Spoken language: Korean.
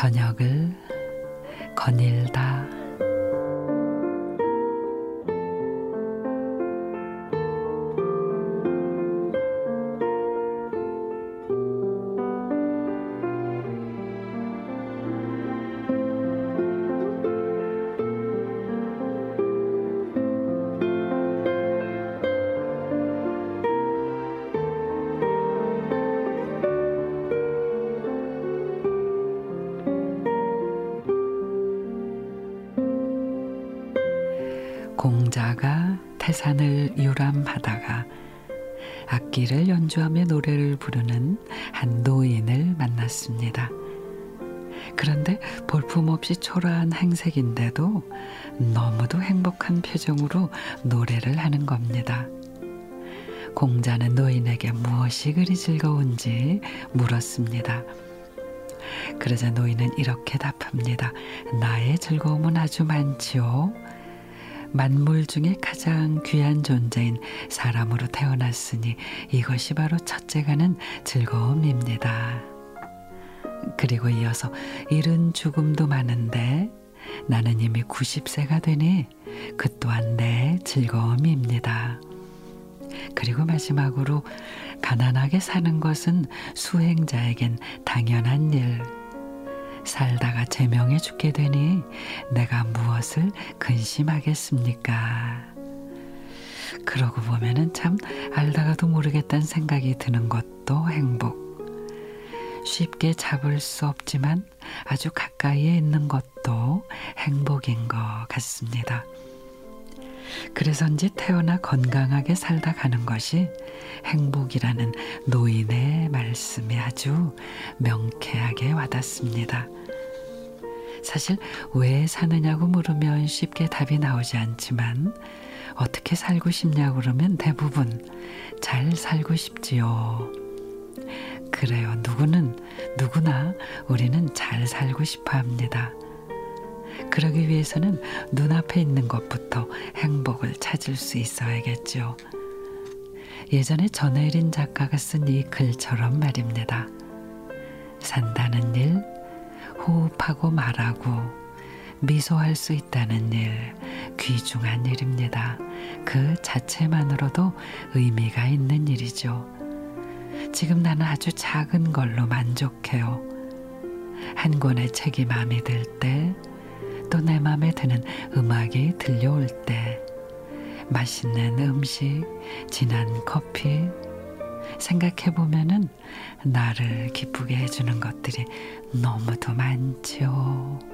저녁을 거닐다. 공자가 태산을 유람하다가 악기를 연주하며 노래를 부르는 한 노인을 만났습니다. 그런데 볼품없이 초라한 행색인데도 너무도 행복한 표정으로 노래를 하는 겁니다. 공자는 노인에게 무엇이 그리 즐거운지 물었습니다. 그러자 노인은 이렇게 답합니다. 나의 즐거움은 아주 많지요. 만물 중에 가장 귀한 존재인 사람으로 태어났으니 이것이 바로 첫째가는 즐거움입니다. 그리고 이어서 이른 죽음도 많은데 나는 이미 90세가 되니 그 또한 내 즐거움입니다. 그리고 마지막으로 가난하게 사는 것은 수행자에겐 당연한 일. 살다가 제명해 죽게 되니 내가 무엇을 근심하겠습니까? 그러고 보면은 참 알다가도 모르겠다는 생각이 드는 것도 행복. 쉽게 잡을 수 없지만 아주 가까이에 있는 것도 행복인 것 같습니다. 그래서인지 태어나 건강하게 살다 가는 것이 행복이라는 노인의 말씀이 아주 명쾌하게 와닿습니다. 사실 왜 사느냐고 물으면 쉽게 답이 나오지 않지만 어떻게 살고 싶냐고 그러면 대부분 잘 살고 싶지요. 그래요. 누구는 누구나 우리는 잘 살고 싶어 합니다. 그러기 위해서는 눈앞에 있는 것부터 행복을 찾을 수 있어야겠죠. 예전에 전혜린 작가가 쓴 이 글처럼 말입니다. 산다는 일, 호흡하고 말하고 미소할 수 있다는 일, 귀중한 일입니다. 그 자체만으로도 의미가 있는 일이죠. 지금 나는 아주 작은 걸로 만족해요. 한 권의 책이 마음에 들 때, 또내 마음에 드는 음악이 들려올 때, 맛있는 음식, 진한 커피, 생각해 보면은 나를 기쁘게 해주는 것들이 너무도 많지요.